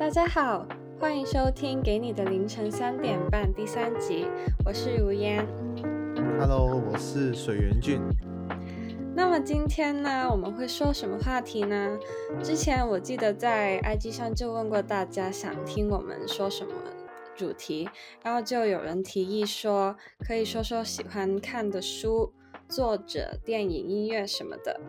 大家好，欢迎收听《给你的凌晨三点半》第三集，我是如烟。Hello，我是水源俊。那么今天呢，我们会说什么话题呢？之前我记得在 IG 上就问过大家想听我们说什么主题，然后就有人提议说可以说说喜欢看的书、作者、电影、音乐什么的。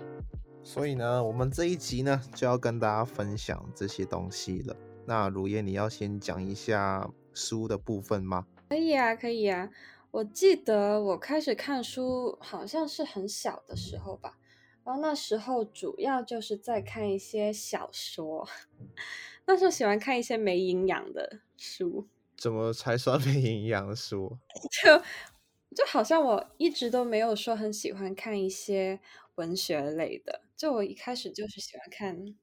所以呢，我们这一集呢就要跟大家分享这些东西了。那如烟，你要先讲一下书的部分吗？可以啊，可以啊。我记得我开始看书好像是很小的时候吧，然后那时候主要就是在看一些小说，那时候喜欢看一些没营养的书，怎么才算没营养的书？就就好像我一直都没有说很喜欢看一些文学类的，就我一开始就是喜欢看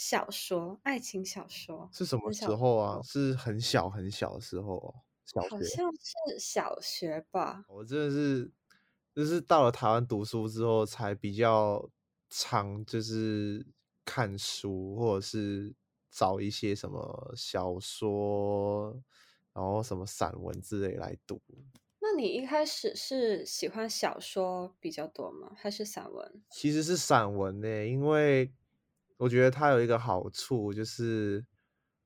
小说，爱情小说，是什么时候啊？是很小很小的时候哦，小学。好像是小学吧。我真的是，就是到了台湾读书之后，才比较常就是看书，或者是找一些什么小说，然后什么散文之类来读。那你一开始是喜欢小说比较多吗？还是散文？其实是散文呢，因为我觉得它有一个好处，就是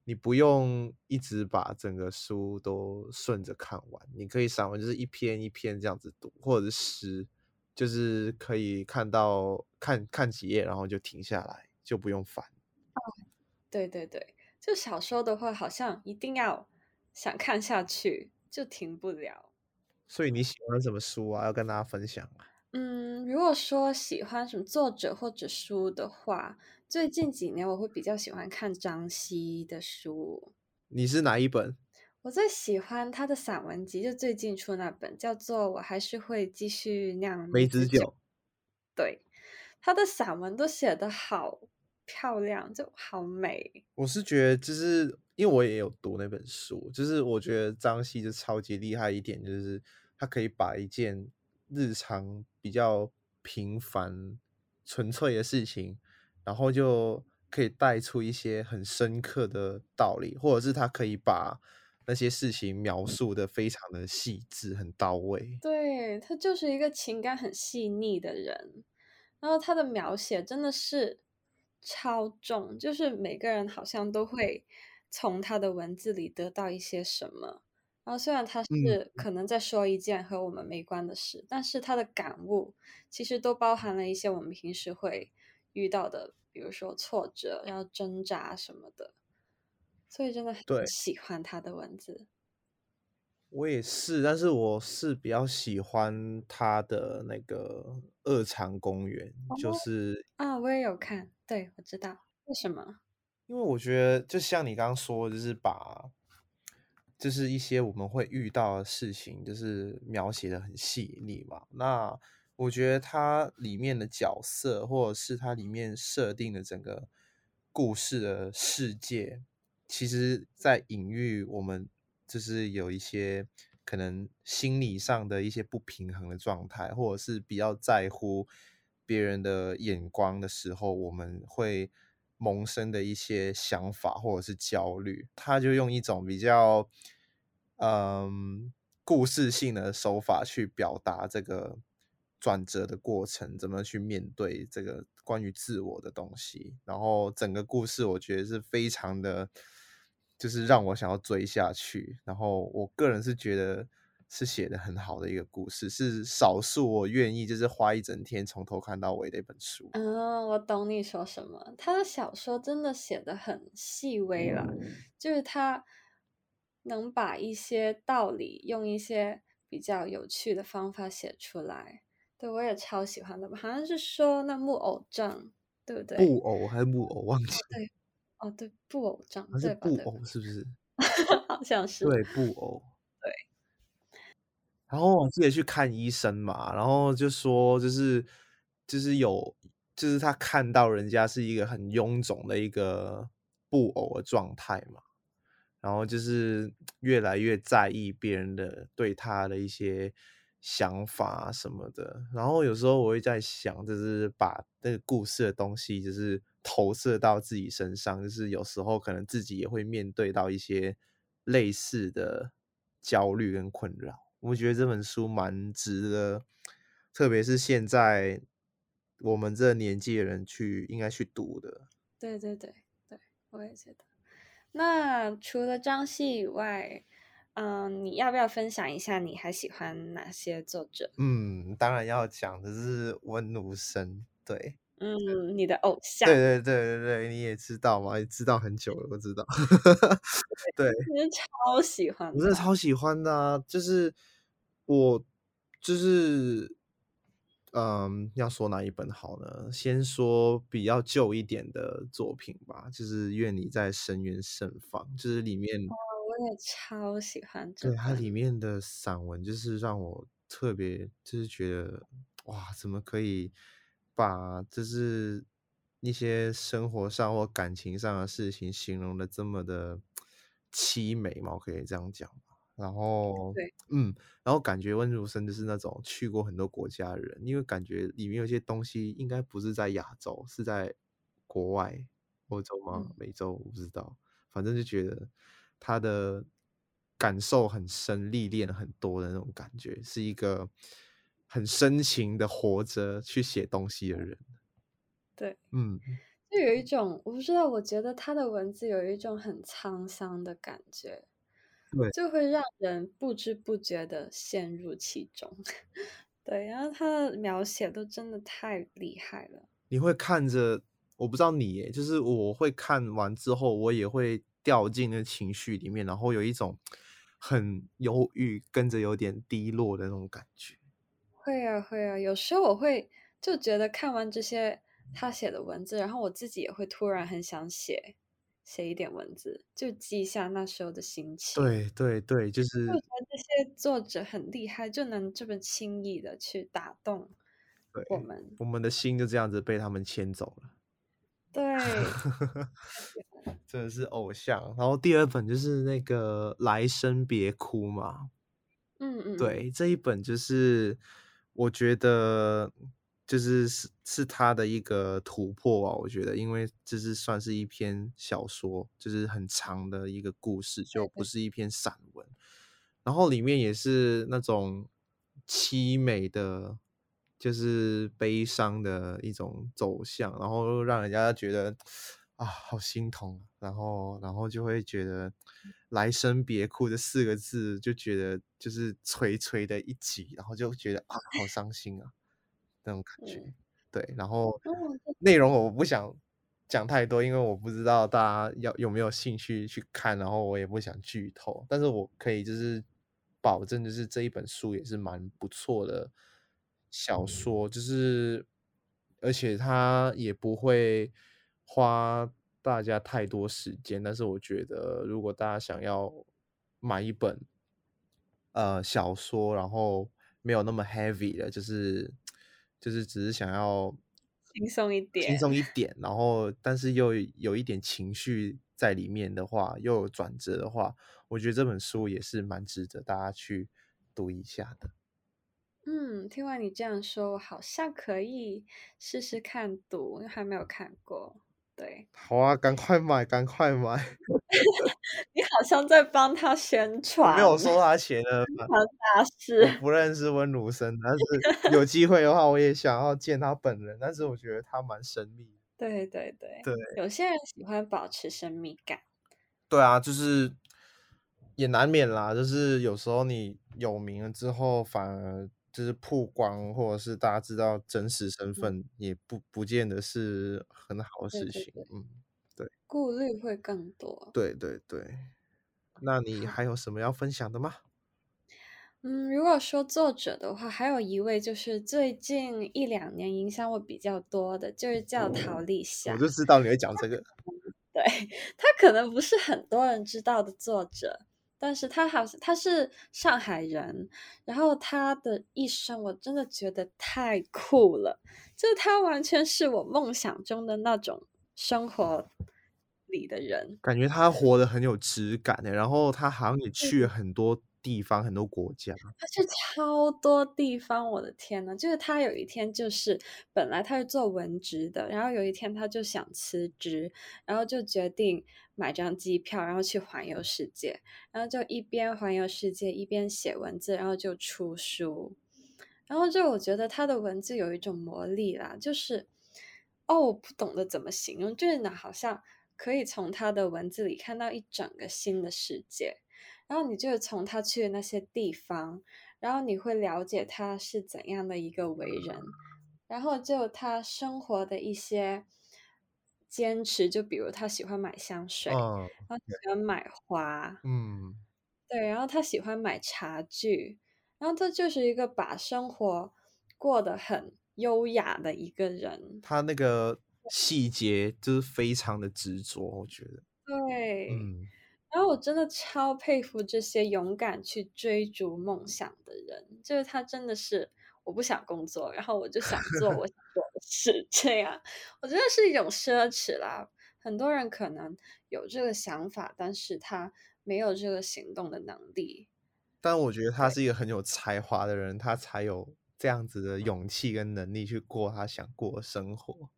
你不用一直把整个书都顺着看完，你可以散文就是一篇一篇这样子读，或者是诗，就是可以看到看看几页，然后就停下来，就不用翻。对对对，就小说的话，好像一定要想看下去，就停不了。所以你喜欢什么书啊？要跟大家分享啊。嗯，如果说喜欢什么作者或者书的话，最近几年我会比较喜欢看张希的书。你是哪一本？我最喜欢他的散文集，就最近出那本，叫做《我还是会继续酿梅子酒》。对，他的散文都写得好漂亮，就好美。我是觉得，就是因为我也有读那本书，就是我觉得张希就超级厉害一点，就是他可以把一件日常比较平凡、纯粹的事情，然后就可以带出一些很深刻的道理，或者是他可以把那些事情描述的非常的细致、很到位。对，他就是一个情感很细腻的人，然后他的描写真的是超重，就是每个人好像都会从他的文字里得到一些什么。然后虽然他是可能在说一件和我们没关的事，但是他的感悟其实都包含了一些我们平时会遇到的，比如说挫折、要挣扎什么的。所以真的很喜欢他的文字。我也是，但是我是比较喜欢他的那个《二常公园》，就哦是啊，我也有看，对，我知道为什么。因为我觉得，就像你刚刚说的，就是把，就是一些我们会遇到的事情，就是描写的很细腻嘛。那我觉得它里面的角色，或者是它里面设定的整个故事的世界，其实在隐喻我们就是有一些可能心理上的一些不平衡的状态，或者是比较在乎别人的眼光的时候，我们会萌生的一些想法或者是焦虑。他就用一种比较嗯故事性的手法去表达这个转折的过程，怎么去面对这个关于自我的东西。然后整个故事我觉得是非常的，就是让我想要追下去。然后我个人是觉得是写的很好的一个故事，是少数我愿意就是花一整天从头看到尾的一本书。嗯，我懂你说什么。他的小说真的写的很细微了，就是他能把一些道理用一些比较有趣的方法写出来。对我也超喜欢的，好像是说那木偶症，对不对？布偶还是木偶忘记，对，哦对，布偶症，还是对吧？对吧布偶是不是？好像是。对，布偶。对。然后我记得去看医生嘛，然后就说就是就是有就是他看到人家是一个很臃肿的一个布偶的状态嘛，然后就是越来越在意别人的对他的一些想法什么的。然后有时候我会在想，就是把那个故事的东西，就是投射到自己身上，就是有时候可能自己也会面对到一些类似的焦虑跟困扰。我觉得这本书蛮值得，特别是现在我们这年纪的人去应该去读的。对对对对，我也觉得。那除了张希以外，嗯，你要不要分享一下你还喜欢哪些作者？嗯，当然要讲的是温奴生，对，嗯，你的偶像，对对对对对，你也知道嘛，也知道很久了，我知道，对，你超喜欢，我真的超喜欢的啊，就是我就是。嗯，要说哪一本好呢？先说比较旧一点的作品吧，就是《愿你在深渊盛放》，就是里面，我也超喜欢。对它里面的散文，就是让我特别，就是觉得哇，怎么可以把就是一些生活上或感情上的事情形容的这么的凄美嘛？我可以这样讲。然后，对，嗯，然后感觉温如生就是那种去过很多国家的人，因为感觉里面有些东西应该不是在亚洲，是在国外，欧洲吗？美洲？我不知道，反正就觉得他的感受很深，历练很多的那种感觉，是一个很深情的活着去写东西的人。对，嗯，就有一种我不知道，我觉得他的文字有一种很沧桑的感觉。对就会让人不知不觉的陷入其中，对，然后他的描写都真的太厉害了。你会看着，我不知道你耶，就是我会看完之后，我也会掉进那情绪里面，然后有一种很忧郁，跟着有点低落的那种感觉。会啊，会啊，有时候我会就觉得看完这些他写的文字，然后我自己也会突然很想写。写一点文字，就记一下那时候的心情。对对对，就是。我觉得这些作者很厉害，就能这么轻易的去打动我们。我们的心就这样子被他们牵走了。对，真的是偶像。然后第二本就是那个《来生别哭》嘛。嗯嗯。对，这一本就是我觉得。就是是是他的一个突破啊，我觉得，因为这是算是一篇小说，就是很长的一个故事，就不是一篇散文。然后里面也是那种凄美的，就是悲伤的一种走向，然后让人家觉得啊，好心痛。然后，然后就会觉得“来生别哭”这四个字，就觉得就是垂垂的一击，然后就觉得啊，好伤心啊。那种感觉，对，然后内容我不想讲太多，因为我不知道大家要有没有兴趣去看，然后我也不想剧透，但是我可以就是保证，就是这一本书也是蛮不错的小说，就是而且它也不会花大家太多时间，但是我觉得如果大家想要买一本呃小说，然后没有那么 heavy 的，就是。就是只是想要轻松一点，轻松一点，然后但是又有一点情绪在里面的话，又有转折的话，我觉得这本书也是蛮值得大家去读一下的。嗯，听完你这样说，我好像可以试试看读，还没有看过。对，好啊，赶快买，赶快买！你好像在帮他宣 传，没有收他钱的，大事。不认识温如生，但是有机会的话，我也想要见他本人。但是我觉得他蛮神秘。对对对对，有些人喜欢保持神秘感。对啊，就是也难免啦，就是有时候你有名了之后，反而。就是曝光，或者是大家知道真实身份，也不不见得是很好的事情。嗯，对，顾虑会更多。对对对，那你还有什么要分享的吗？嗯，如果说作者的话，还有一位就是最近一两年影响我比较多的，就是叫陶丽夏。我就知道你会讲这个。对 他可能不是很多人知道的作者。但是他好像他是上海人，然后他的一生我真的觉得太酷了，就他完全是我梦想中的那种生活里的人，感觉他活得很有质感的。然后他好像也去了很多地方、很多国家。他去超多地方，我的天呐，就是他有一天就是本来他是做文职的，然后有一天他就想辞职，然后就决定买张机票，然后去环游世界，然后就一边环游世界一边写文字，然后就出书。然后就我觉得他的文字有一种魔力啦，就是哦，我不懂得怎么形容，就是呢，好像可以从他的文字里看到一整个新的世界。然后你就从他去的那些地方，然后你会了解他是怎样的一个为人，然后就他生活的一些坚持，就比如他喜欢买香水，嗯，他喜欢买花，嗯，对，然后他喜欢买茶具，然后他就是一个把生活过得很优雅的一个人。他那个。细节就是非常的执着，我觉得，对，嗯，然后我真的超佩服这些勇敢去追逐梦想的人，就是他真的是我不想工作，然后我就想做我想 做的事，这样我觉得是一种奢侈啦。很多人可能有这个想法，但是他没有这个行动的能力。但我觉得他是一个很有才华的人，他才有这样子的勇气跟能力去过他想过的生活。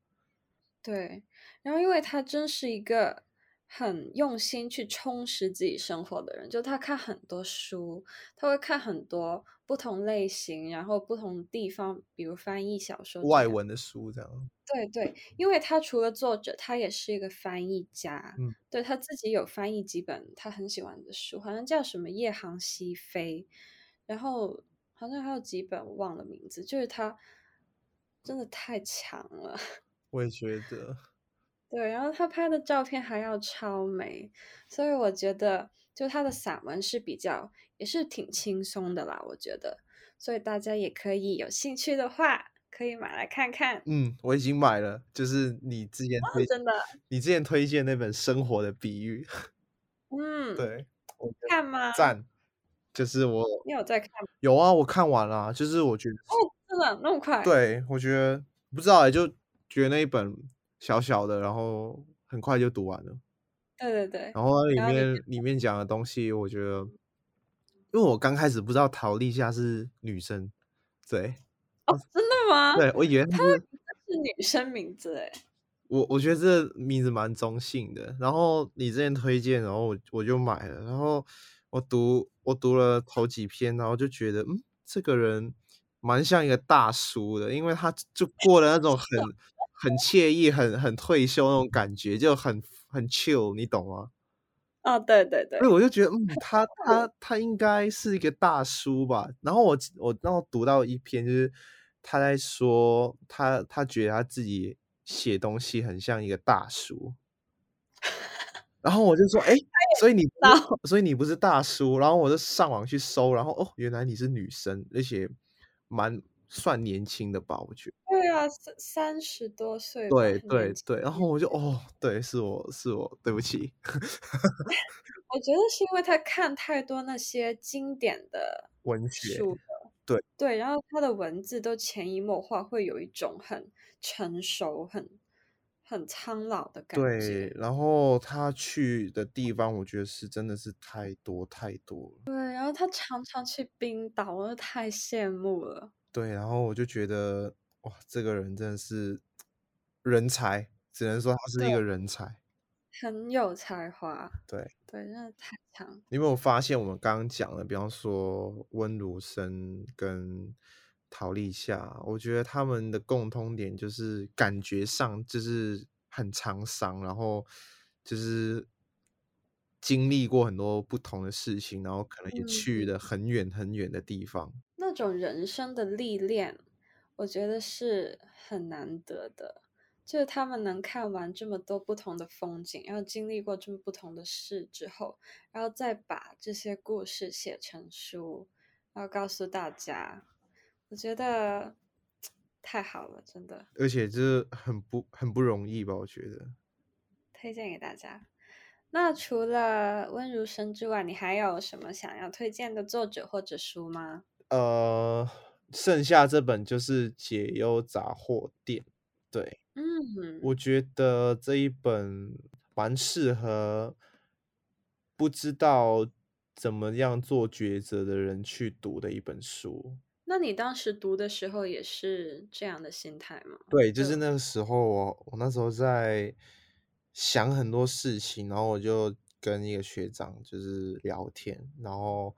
对，然后因为他真是一个很用心去充实自己生活的人，就他看很多书，他会看很多不同类型，然后不同地方，比如翻译小说。外文的书这样，对对，因为他除了作者，他也是一个翻译家。嗯，对，他自己有翻译几本他很喜欢的书，好像叫什么《夜航西飞》，然后好像还有几本我忘了名字，就是他真的太强了。我也觉得，对，然后他拍的照片还要超美，所以我觉得就他的散文是比较也是挺轻松的啦，我觉得，所以大家也可以有兴趣的话，可以买来看看。嗯，我已经买了，就是你之前推，真的，你之前推荐那本《生活的比喻》，嗯，对，我看吗？赞，就是我你有在看吗？有啊，我看完了啊，就是我觉得，哦，真的那么快？，对我觉得不知道哎，就觉得那一本小小的，然后很快就读完了。对对对，然后它里面里面讲的东西，我觉得，因为我刚开始不知道陶丽夏是女生，对哦，真的吗？对，我以为她是是女生名字哎，我我觉得这名字蛮中性的。然后你之前推荐，然后我我就买了，然后我读我读了头几篇，然后就觉得，嗯，这个人蛮像一个大叔的，因为他就过了那种 很很惬意、很很退休那种感觉，就很很 chill，你懂吗？哦，对对对所以，我就觉得，嗯，他他他应该是一个大叔吧。然后我我然后读到一篇，就是他在说他他觉得他自己写东西很像一个大叔。然后我就说，哎，所以你不所以你不是大叔。然后我就上网去搜，然后哦，原来你是女生，而且蛮算年轻的吧，我觉得。对啊，三三十多岁吧，对对对，然后我就哦，对，是我是我，对不起。我觉得是因为他看太多那些经典的 文学对对，然后他的文字都潜移默化，会有一种很成熟、很很苍老的感觉对，觉。然后他去的地方，我觉得是真的是太多太多了。对，然后他常常去冰岛，我都太羡慕了。对，然后我就觉得哇，这个人真的是人才，只能说他是一个人才。很有才华，对，对，真的太强。你有没有发现我们刚刚讲的，比方说温如生跟陶立夏，我觉得他们的共通点就是感觉上就是很沧桑，然后就是经历过很多不同的事情，然后可能也嗯去了很远很远的地方。那种人生的历练，我觉得是很难得的。就是他们能看完这么多不同的风景，然后经历过这么不同的事之后，然后再把这些故事写成书，然后告诉大家，我觉得太好了，真的而且这很不很不容易吧？我觉得，推荐给大家。那除了温如生之外，你还有什么想要推荐的作者或者书吗？呃，剩下这本就是《解忧杂货店》，对。嗯，我觉得这一本蛮适合不知道怎么样做抉择的人去读的一本书。那你当时读的时候也是这样的心态吗？对，就是那个时候我我那时候在想很多事情，然后我就跟一个学长就是聊天，然后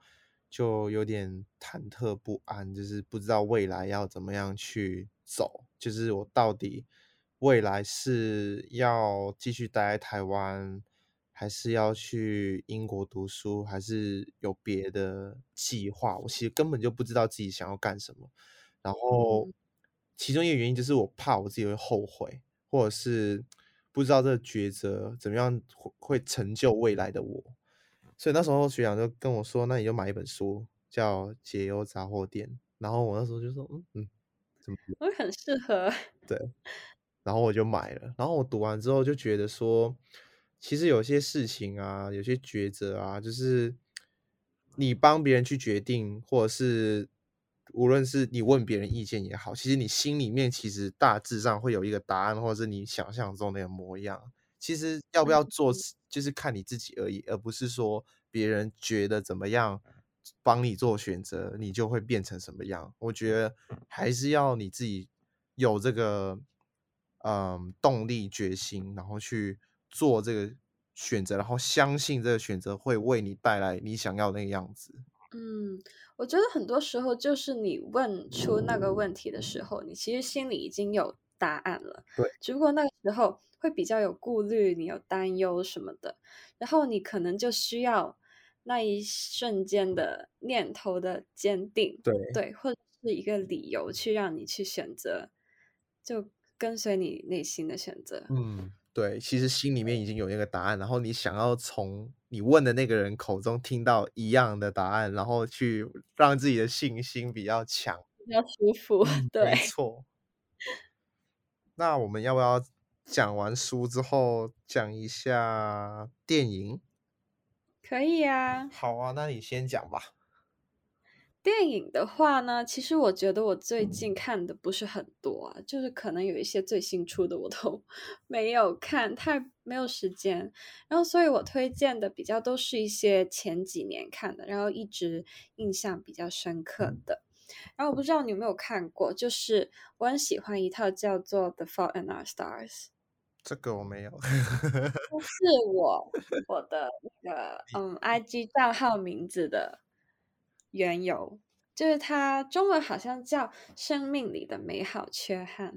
就有点忐忑不安，就是不知道未来要怎么样去走，就是我到底未来是要继续待在台湾。还是要去英国读书，还是有别的计划？我其实根本就不知道自己想要干什么。然后，其中一个原因就是我怕我自己会后悔，或者是不知道这个抉择怎么样会会成就未来的我。所以那时候学长就跟我说：“那你就买一本书，叫《解忧杂货店》。”然后我那时候就说：“嗯嗯，怎么？我很适合。”对，然后我就买了。然后我读完之后就觉得说。其实有些事情啊，有些抉择啊，就是你帮别人去决定，或者是无论是你问别人意见也好，其实你心里面其实大致上会有一个答案，或者是你想象中那个模样。其实要不要做，就是看你自己而已，而不是说别人觉得怎么样帮你做选择，你就会变成什么样。我觉得还是要你自己有这个嗯动力、决心，然后去。做这个选择，然后相信这个选择会为你带来你想要那个样子。嗯，我觉得很多时候就是你问出那个问题的时候，你其实心里已经有答案了。对，只不过那个时候会比较有顾虑，你有担忧什么的，然后你可能就需要那一瞬间的念头的坚定，对对，或者是一个理由去让你去选择，就跟随你内心的选择。嗯。对，其实心里面已经有那个答案，然后你想要从你问的那个人口中听到一样的答案，然后去让自己的信心比较强，比较舒服。对，没错。那我们要不要讲完书之后讲一下电影？可以啊。好啊，那你先讲吧。电影的话呢，其实我觉得我最近看的不是很多啊，就是可能有一些最新出的我都 没有看，太没有时间。然后，所以我推荐的比较都是一些前几年看的，然后一直印象比较深刻的。然后我不知道你有没有看过，就是我很喜欢一套叫做《The Fault in Our Stars》。这个我没有。是我我的那个嗯，IG 账号名字的。缘由就是它中文好像叫《生命里的美好缺憾》，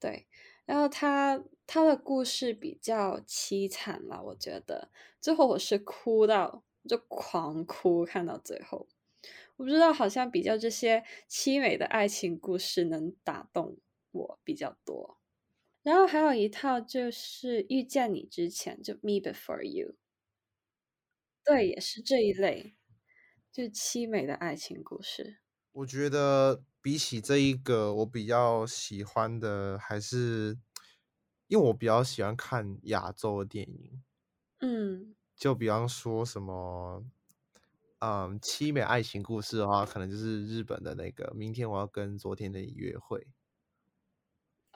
对。然后他他的故事比较凄惨了，我觉得最后我是哭到就狂哭，看到最后，我不知道好像比较这些凄美的爱情故事能打动我比较多。然后还有一套就是遇见你之前就《Me Before You》，对，也是这一类。就凄美的爱情故事，我觉得比起这一个，我比较喜欢的还是，因为我比较喜欢看亚洲的电影，嗯，就比方说什么，嗯，凄美爱情故事的话，可能就是日本的那个《明天我要跟昨天的你约会》。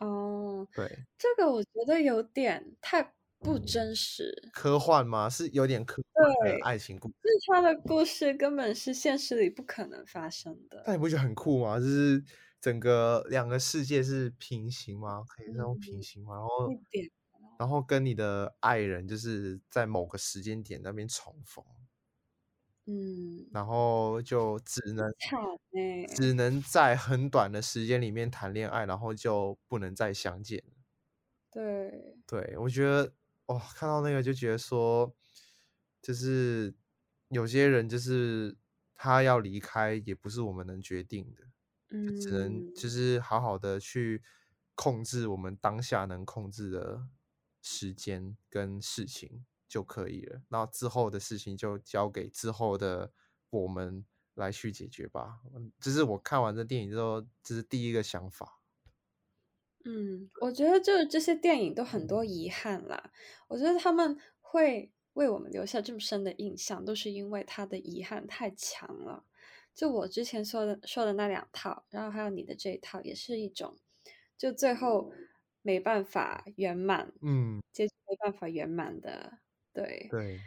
哦，对，这个我觉得有点太。不真实，科幻吗？是有点科幻的爱情故事。就是他的故事根本是现实里不可能发生的。但你不觉得很酷吗？就是整个两个世界是平行吗？可以这种平行吗？然后，然后跟你的爱人就是在某个时间点那边重逢。嗯，然后就只能惨只能在很短的时间里面谈恋爱，然后就不能再相见。对，对我觉得。哦，看到那个就觉得说，就是有些人就是他要离开，也不是我们能决定的，嗯，只能就是好好的去控制我们当下能控制的时间跟事情就可以了。那之后的事情就交给之后的我们来去解决吧。这是我看完这电影之后，这是第一个想法。嗯，我觉得就是这些电影都很多遗憾啦。我觉得他们会为我们留下这么深的印象，都是因为他的遗憾太强了。就我之前说的说的那两套，然后还有你的这一套，也是一种，就最后没办法圆满，嗯，结局没办法圆满的，对对。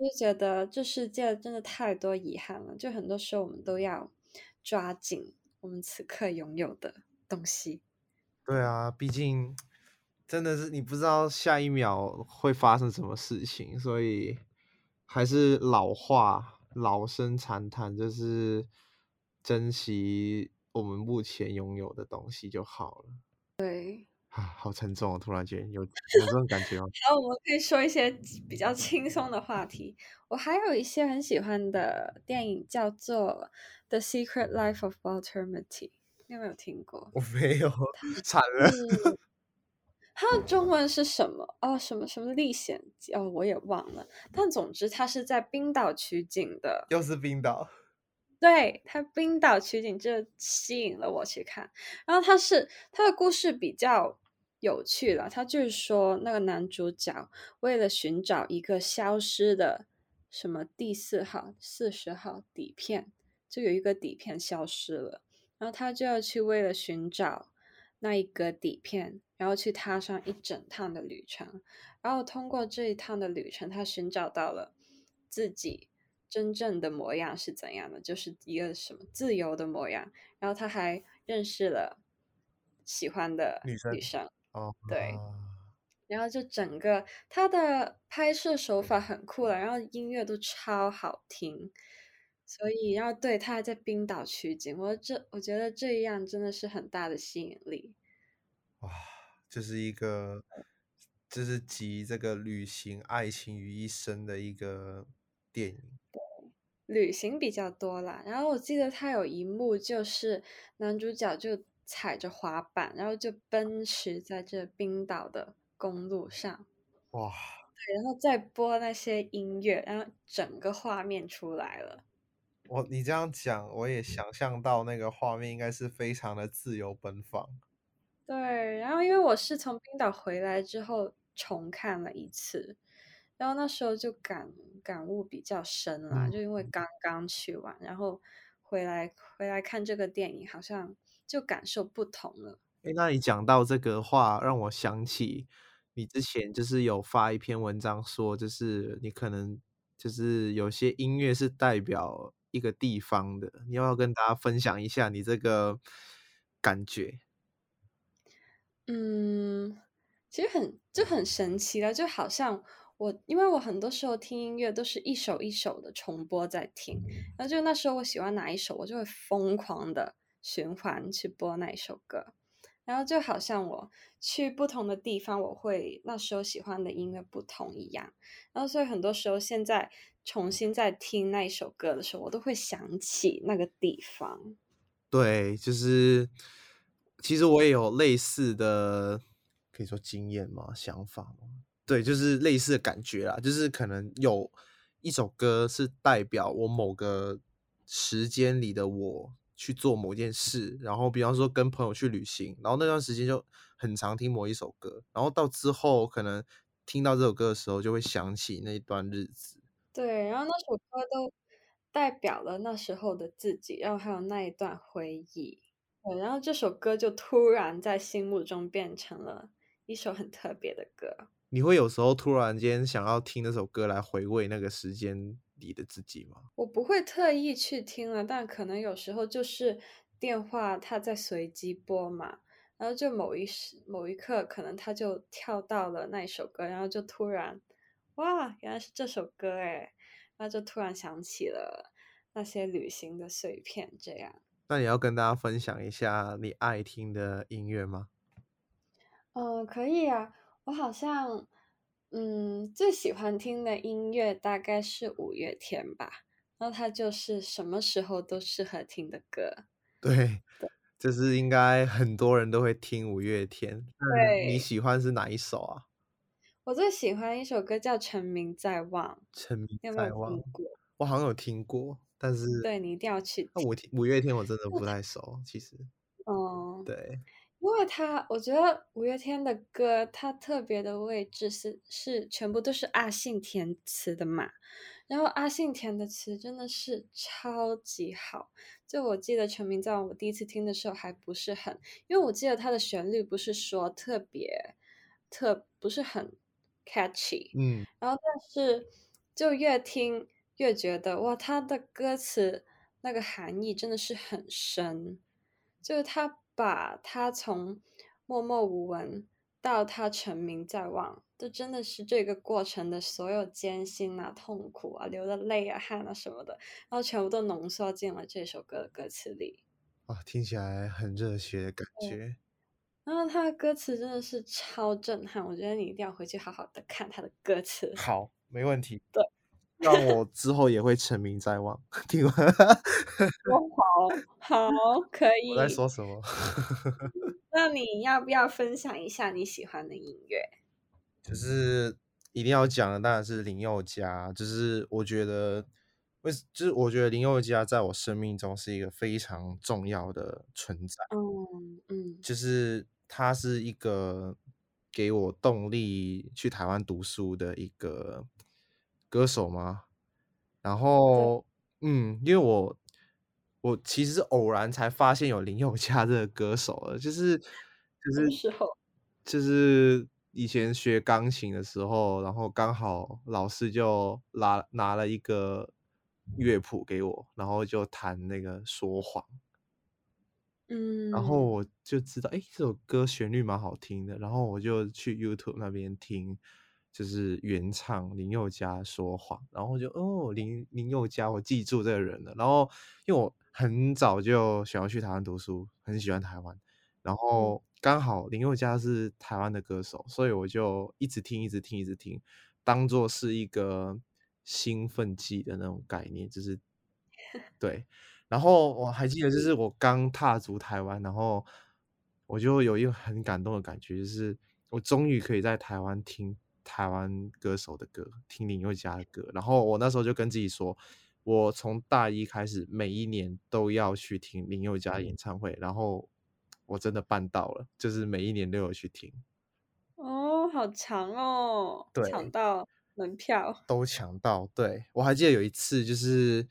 我就觉得这世界真的太多遗憾了，就很多时候我们都要抓紧我们此刻拥有的东西。对啊，毕竟真的是你不知道下一秒会发生什么事情，所以还是老话老生常谈，就是珍惜我们目前拥有的东西就好了。对，啊，好沉重哦！突然间有有这种感觉吗？然后我们可以说一些比较轻松的话题。我还有一些很喜欢的电影，叫做《The Secret Life of Walter Mitty》，你有没有听过？我没有，惨了。嗯，它的中文是什么？哦，什么什么历险记？哦，我也忘了。但总之，它是在冰岛取景的。又是冰岛。对，它冰岛取景，就吸引了我去看。然后它是它的故事比较有趣了。他就是说，那个男主角为了寻找一个消失的什么第四号、四十号底片，就有一个底片消失了，然后他就要去为了寻找那一个底片，然后去踏上一整趟的旅程。然后通过这一趟的旅程，他寻找到了自己真正的模样是怎样的，就是一个什么自由的模样。然后他还认识了喜欢的女生女生，哦，对啊然后就整个他的拍摄手法很酷了，然后音乐都超好听，所以然后对他还在冰岛取景，我这我觉得这样真的是很大的吸引力。哇，这是一个，这是集这个旅行、爱情于一身的一个电影。旅行比较多啦，然后我记得他有一幕就是男主角就踩着滑板，然后就奔驰在这冰岛的公路上，哇，对，然后再播那些音乐，然后整个画面出来了。我你这样讲，我也想象到那个画面应该是非常的自由奔放。对，然后因为我是从冰岛回来之后重看了一次，然后那时候就感感悟比较深啦，嗯就因为刚刚去完，然后回来回来看这个电影，好像就感受不同了。诶，那你讲到这个话，让我想起你之前就是有发一篇文章说，就是你可能就是有些音乐是代表一个地方的，你要不要跟大家分享一下你这个感觉？嗯，其实很就很神奇了，就好像我，因为我很多时候听音乐都是一首一首的重播在听，然后就那时候我喜欢哪一首，我就会疯狂的循环去播那一首歌，然后就好像我去不同的地方，我会那时候喜欢的音乐不同一样，然后所以很多时候现在重新在听那一首歌的时候，我都会想起那个地方。对，就是其实我也有类似的，可以说经验吗？想法吗？对，就是类似的感觉啦，就是可能有一首歌是代表我某个时间里的我去做某件事，然后比方说跟朋友去旅行，然后那段时间就很常听某一首歌，然后到之后可能听到这首歌的时候，就会想起那段日子。对，然后那首歌都代表了那时候的自己，然后还有那一段回忆。对，然后这首歌就突然在心目中变成了一首很特别的歌。你会有时候突然间想要听那首歌来回味那个时间里的自己吗？我不会特意去听了，但可能有时候就是电话它在随机播嘛，然后就某一时某一刻，可能它就跳到了那一首歌，然后就突然，哇，原来是这首歌诶，然后就突然想起了那些旅行的碎片，这样。那你要跟大家分享一下你爱听的音乐吗？嗯，可以啊。我好像，嗯，最喜欢听的音乐大概是五月天吧。然后它就是什么时候都适合听的歌。对，就是应该很多人都会听五月天。对你，喜欢是哪一首啊？我最喜欢一首歌叫《成名在望》，沉迷你有有在望？我好像有听过，但是对，你一定要去听。那五天五月天我真的不太 熟，其实。嗯，对，因为他，我觉得五月天的歌，它特别的位置是是全部都是阿信填词的嘛，然后阿信填的词真的是超级好。就我记得《成名在望》，我第一次听的时候还不是很，因为我记得它的旋律不是说特别特，不是很 catchy，嗯，然后但是就越听越觉得哇，他的歌词那个含义真的是很深，就是他把他从默默无闻到他成名在望，这真的是这个过程的所有艰辛啊、痛苦啊、流的泪啊、汗啊什么的，然后全部都浓缩进了这首歌的歌词里。哇，听起来很热血的感觉。然后他的歌词真的是超震撼，我觉得你一定要回去好好的看他的歌词。好，没问题。对，让 我之后也会成名在望。听完，好好可以。我在说什么？那你要不要分享一下你喜欢的音乐？就是一定要讲的，当然是林宥嘉。就是我觉得，为就是我觉得林宥嘉在我生命中是一个非常重要的存在。嗯嗯，就是他是一个给我动力去台湾读书的一个歌手吗？然后，嗯，因为我我其实偶然才发现有林宥嘉这个歌手的，就是就是就是以前学钢琴的时候，然后刚好老师就拿拿了一个乐谱给我，然后就弹那个说谎。嗯，然后我就知道，哎，这首歌旋律蛮好听的，然后我就去 YouTube 那边听，就是原唱林宥嘉说谎，然后就哦，林林宥嘉，我记住这个人了。然后因为我很早就想要去台湾读书，很喜欢台湾，然后刚好林宥嘉是台湾的歌手，所以我就一直听，一直听，一直听，当做是一个兴奋剂的那种概念，就是 对。然后我还记得，就是我刚踏足台湾，然后我就有一个很感动的感觉，就是我终于可以在台湾听台湾歌手的歌，听林宥嘉的歌。然后我那时候就跟自己说，我从大一开始，每一年都要去听林宥嘉演唱会。然后我真的办到了，就是每一年都有去听。哦，好强哦！对，抢到门票都抢到。对我还记得有一次，就是。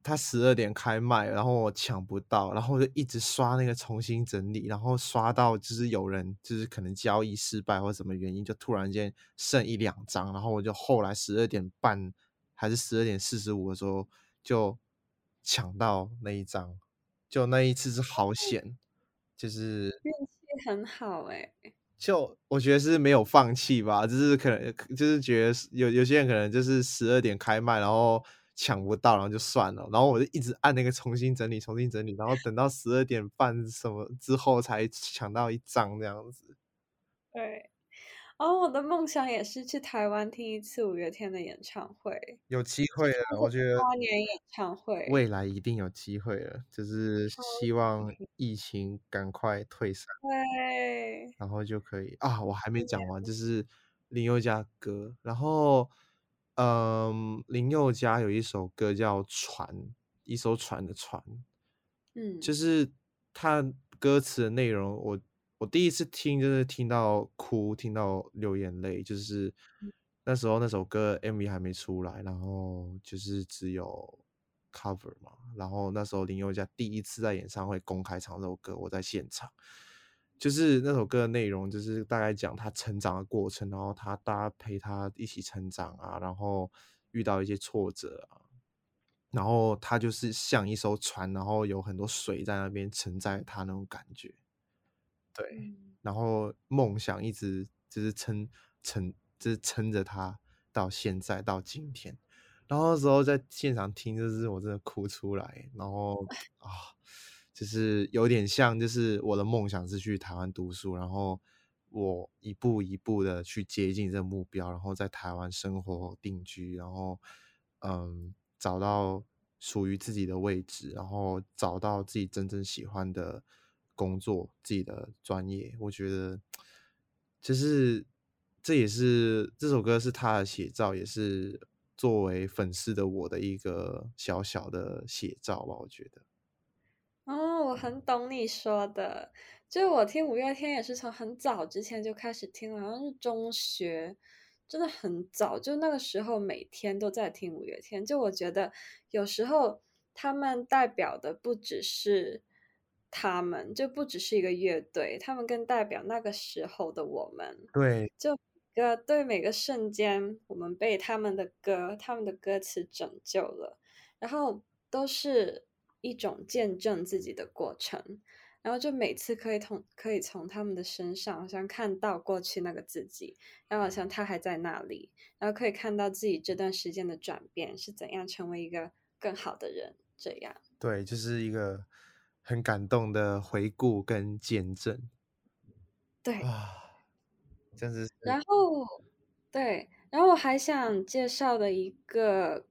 他十二点开卖，然后我抢不到，然后就一直刷那个重新整理，然后刷到就是有人就是可能交易失败或什么原因，就突然间剩一两张，然后我就后来十二点半还是十二点四十五的时候就抢到那一张，就那一次是好险，就是运气很好哎，就我觉得是没有放弃吧，就是可能就是觉得有有些人可能就是十二点开卖，然后。抢不到，然后就算了。然后我就一直按那个重新整理，重新整理，然后等到十二点半什么之后才抢到一张这样子。对，哦，我的梦想也是去台湾听一次五月天的演唱会。有机会了，我觉得八年演唱会，未来一定有机会了。就是希望疫情赶快退散，对，然后就可以啊。我还没讲完，就是林宥嘉歌，然后。嗯，林宥嘉有一首歌叫《船》，一艘船的船，嗯，就是他歌词的内容，我我第一次听就是听到哭，听到流眼泪，就是那时候那首歌 MV 还没出来，然后就是只有 cover 嘛，然后那时候林宥嘉第一次在演唱会公开唱这首歌，我在现场。就是那首歌的内容，就是大概讲他成长的过程，然后他大家陪他一起成长啊，然后遇到一些挫折啊，然后他就是像一艘船，然后有很多水在那边承载他那种感觉，对，然后梦想一直就是撑撑，就是撑着他到现在到今天，然后那时候在现场听，就是我真的哭出来，然后 啊。就是有点像，就是我的梦想是去台湾读书，然后我一步一步的去接近这个目标，然后在台湾生活定居，然后嗯，找到属于自己的位置，然后找到自己真正喜欢的工作，自己的专业。我觉得，就是这也是这首歌是他的写照，也是作为粉丝的我的一个小小的写照吧。我觉得。哦，我很懂你说的，就我听五月天也是从很早之前就开始听了，好像是中学，真的很早，就那个时候每天都在听五月天。就我觉得有时候他们代表的不只是他们，就不只是一个乐队，他们更代表那个时候的我们。对，就个对每个瞬间，我们被他们的歌、他们的歌词拯救了，然后都是一种见证自己的过程。然后就每次可以从可以从他们的身上，好像看到过去那个自己，然后好像他还在那里，然后可以看到自己这段时间的转变是怎样成为一个更好的人。这样，对，就是一个很感动的回顾跟见证。对啊，真是。然后，对，然后我还想介绍的一个。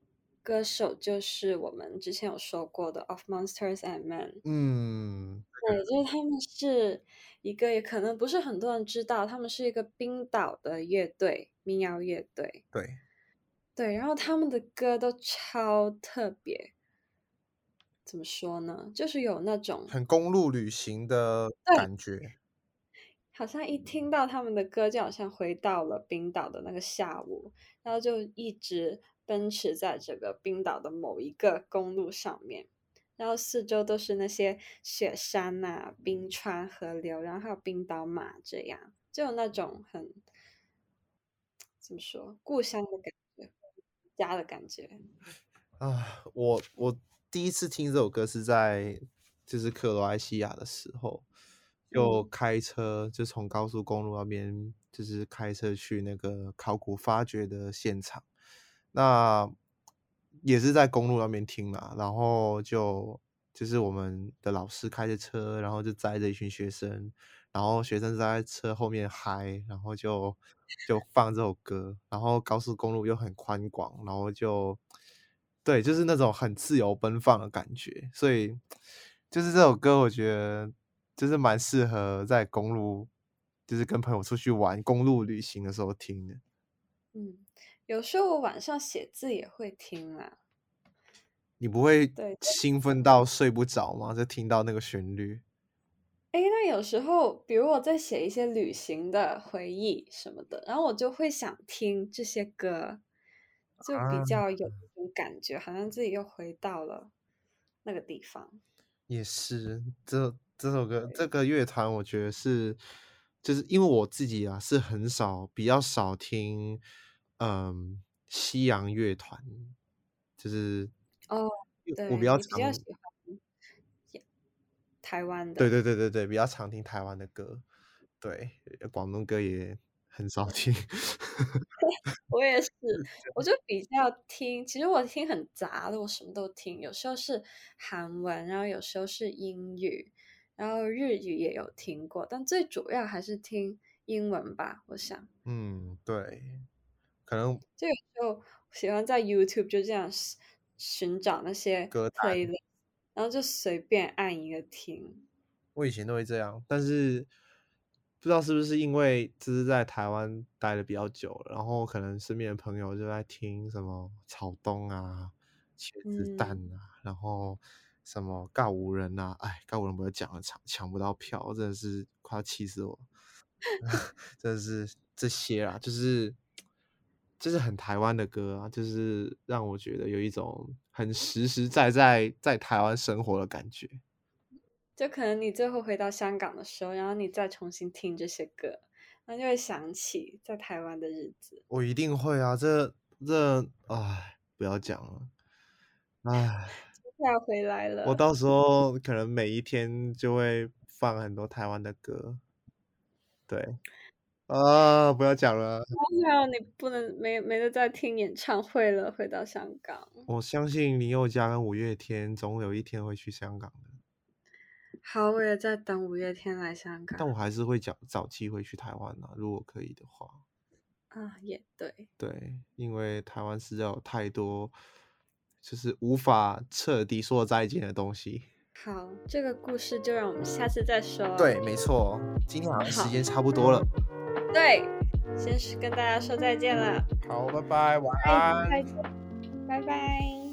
歌手就是我们之前有说过的 Of Monsters and Men。嗯，对，就是他们是一个，也可能不是很多人知道，他们是一个冰岛的乐队，民谣乐队。对，对，然后他们的歌都超特别，怎么说呢？就是有那种很公路旅行的感觉，好像一听到他们的歌，就好像回到了冰岛的那个下午，然后就一直。奔驰在这个冰岛的某一个公路上面，然后四周都是那些雪山呐、冰川、河流，然后还有冰岛马，这样就有那种很怎么说故乡的感觉、家的感觉啊！我我第一次听这首歌是在就是克罗埃西亚的时候，就开车就从高速公路那边就是开车去那个考古发掘的现场。那也是在公路那边听嘛，然后就就是我们的老师开着车，然后就载着一群学生，然后学生在车后面嗨，然后就就放这首歌，然后高速公路又很宽广，然后就对，就是那种很自由奔放的感觉，所以就是这首歌，我觉得就是蛮适合在公路，就是跟朋友出去玩公路旅行的时候听的，嗯。有时候我晚上写字也会听啊，你不会对兴奋到睡不着吗？就听到那个旋律。哎，那有时候，比如我在写一些旅行的回忆什么的，然后我就会想听这些歌，就比较有一种感觉，好像自己又回到了那个地方。也是，这这首歌，这个乐团，我觉得是，就是因为我自己啊，是很少，比较少听。嗯，西洋乐团就是哦，我比较常喜欢台湾的，对对对对对，比较常听台湾的歌，对，广东歌也很少听。我也是，我就比较听，其实我听很杂的，我什么都听，有时候是韩文，然后有时候是英语，然后日语也有听过，但最主要还是听英文吧，我想。嗯，对。可能就有时候喜欢在 YouTube 就这样寻找那些歌单，然后就随便按一个听。我以前都会这样，但是不知道是不是因为只是在台湾待的比较久了，然后可能身边的朋友就在听什么草东啊、茄子蛋啊，然后什么告五人啊，哎，告五人不要讲了，抢抢不到票，真的是快要气死我，真的是这些啊，就是。就是很台湾的歌啊，就是让我觉得有一种很实实在在在台湾生活的感觉。就可能你最后回到香港的时候，然后你再重新听这些歌，然后就会想起在台湾的日子。我一定会啊，这这唉，不要讲了，唉，要回来了。我到时候可能每一天就会放很多台湾的歌，对。啊！不要讲了。还有你不能没没得再听演唱会了。回到香港，我相信林宥嘉跟五月天总有一天会去香港的。好，我也在等五月天来香港。但我还是会找找机会去台湾呢，如果可以的话。啊，也对。对，因为台湾实在有太多，就是无法彻底说再见的东西。好，这个故事就让我们下次再说。对，没错，今天好像时间差不多了。对，先是跟大家说再见了。好，拜拜，晚安。拜拜。